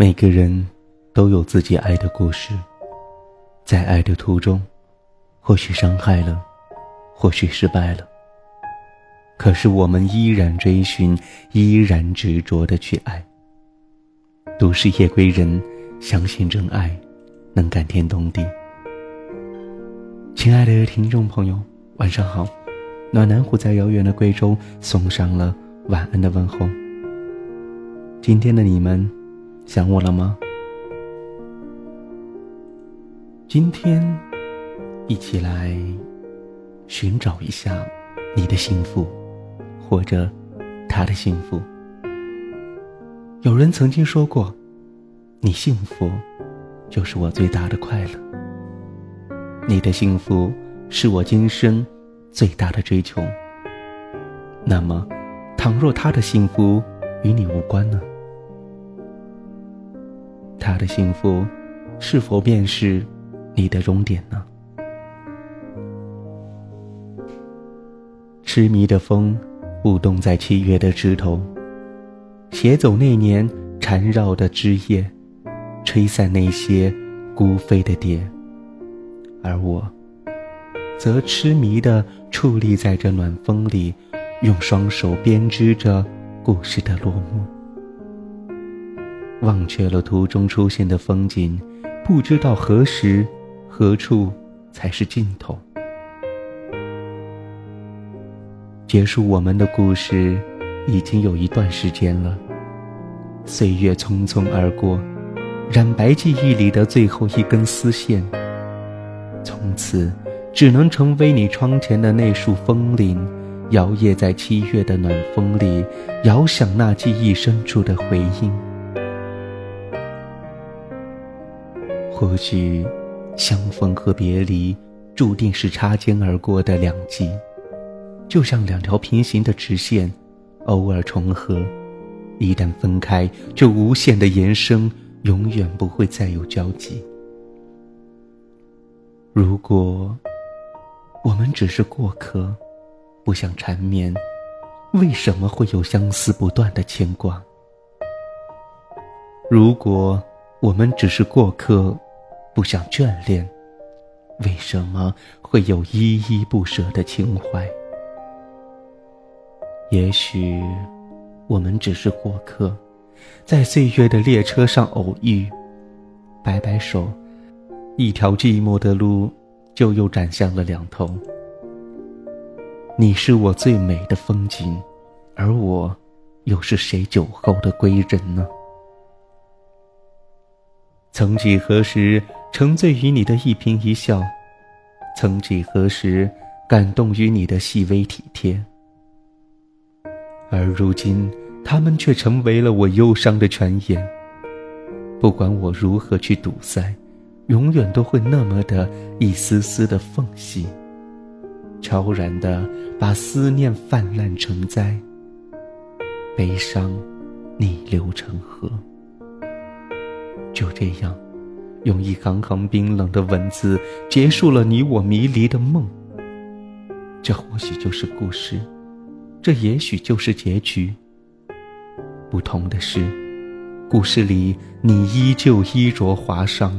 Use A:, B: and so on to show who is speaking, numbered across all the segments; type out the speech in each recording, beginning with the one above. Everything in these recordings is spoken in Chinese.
A: 每个人都有自己爱的故事，在爱的途中，或许伤害了，或许失败了。可是我们依然追寻，依然执着的去爱。都市夜归人，相信真爱能感天动地。亲爱的听众朋友，晚上好，暖男虎在遥远的贵州送上了晚安的问候。今天的你们。想我了吗？今天，一起来寻找一下你的幸福，或者他的幸福。有人曾经说过：“你幸福，就是我最大的快乐。”你的幸福是我今生最大的追求。那么，倘若他的幸福与你无关呢？他的幸福，是否便是你的终点呢？痴迷的风，舞动在七月的枝头，携走那年缠绕的枝叶，吹散那些孤飞的蝶。而我，则痴迷的矗立在这暖风里，用双手编织着故事的落幕。忘却了途中出现的风景，不知道何时、何处才是尽头。结束我们的故事，已经有一段时间了。岁月匆匆而过，染白记忆里的最后一根丝线。从此，只能成为你窗前的那束风铃，摇曳在七月的暖风里，遥想那记忆深处的回音。或许，相逢和别离，注定是擦肩而过的两极，就像两条平行的直线，偶尔重合，一旦分开，就无限的延伸，永远不会再有交集。如果我们只是过客，不想缠绵，为什么会有相思不断的牵挂？如果我们只是过客，不想眷恋，为什么会有依依不舍的情怀？也许，我们只是过客，在岁月的列车上偶遇，摆摆手，一条寂寞的路就又展向了两头。你是我最美的风景，而我，又是谁酒后的归人呢？曾几何时。沉醉于你的一颦一笑，曾几何时感动于你的细微体贴，而如今他们却成为了我忧伤的泉眼。不管我如何去堵塞，永远都会那么的一丝丝的缝隙，悄然的把思念泛滥成灾，悲伤逆流成河。就这样。用一行行冰冷的文字结束了你我迷离的梦。这或许就是故事，这也许就是结局。不同的是，故事里你依旧衣着华裳，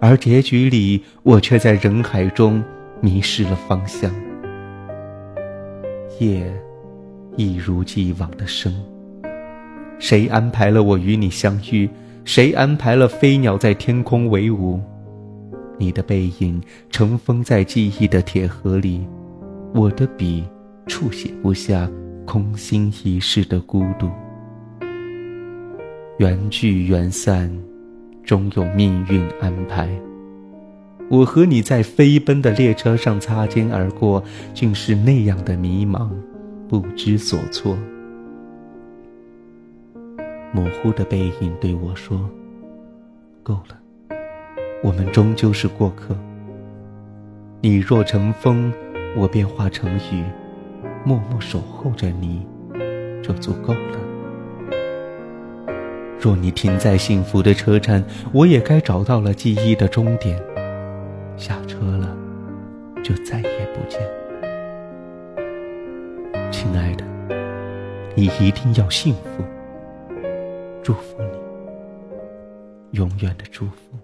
A: 而结局里我却在人海中迷失了方向。夜，一如既往的深。谁安排了我与你相遇？谁安排了飞鸟在天空为舞？你的背影尘封在记忆的铁盒里，我的笔触写不下空心一世的孤独。缘聚缘散，终有命运安排。我和你在飞奔的列车上擦肩而过，竟是那样的迷茫，不知所措。模糊的背影对我说：“够了，我们终究是过客。你若成风，我便化成雨，默默守候着你，就足够了。若你停在幸福的车站，我也该找到了记忆的终点。下车了，就再也不见。亲爱的，你一定要幸福。”祝福你，永远的祝福。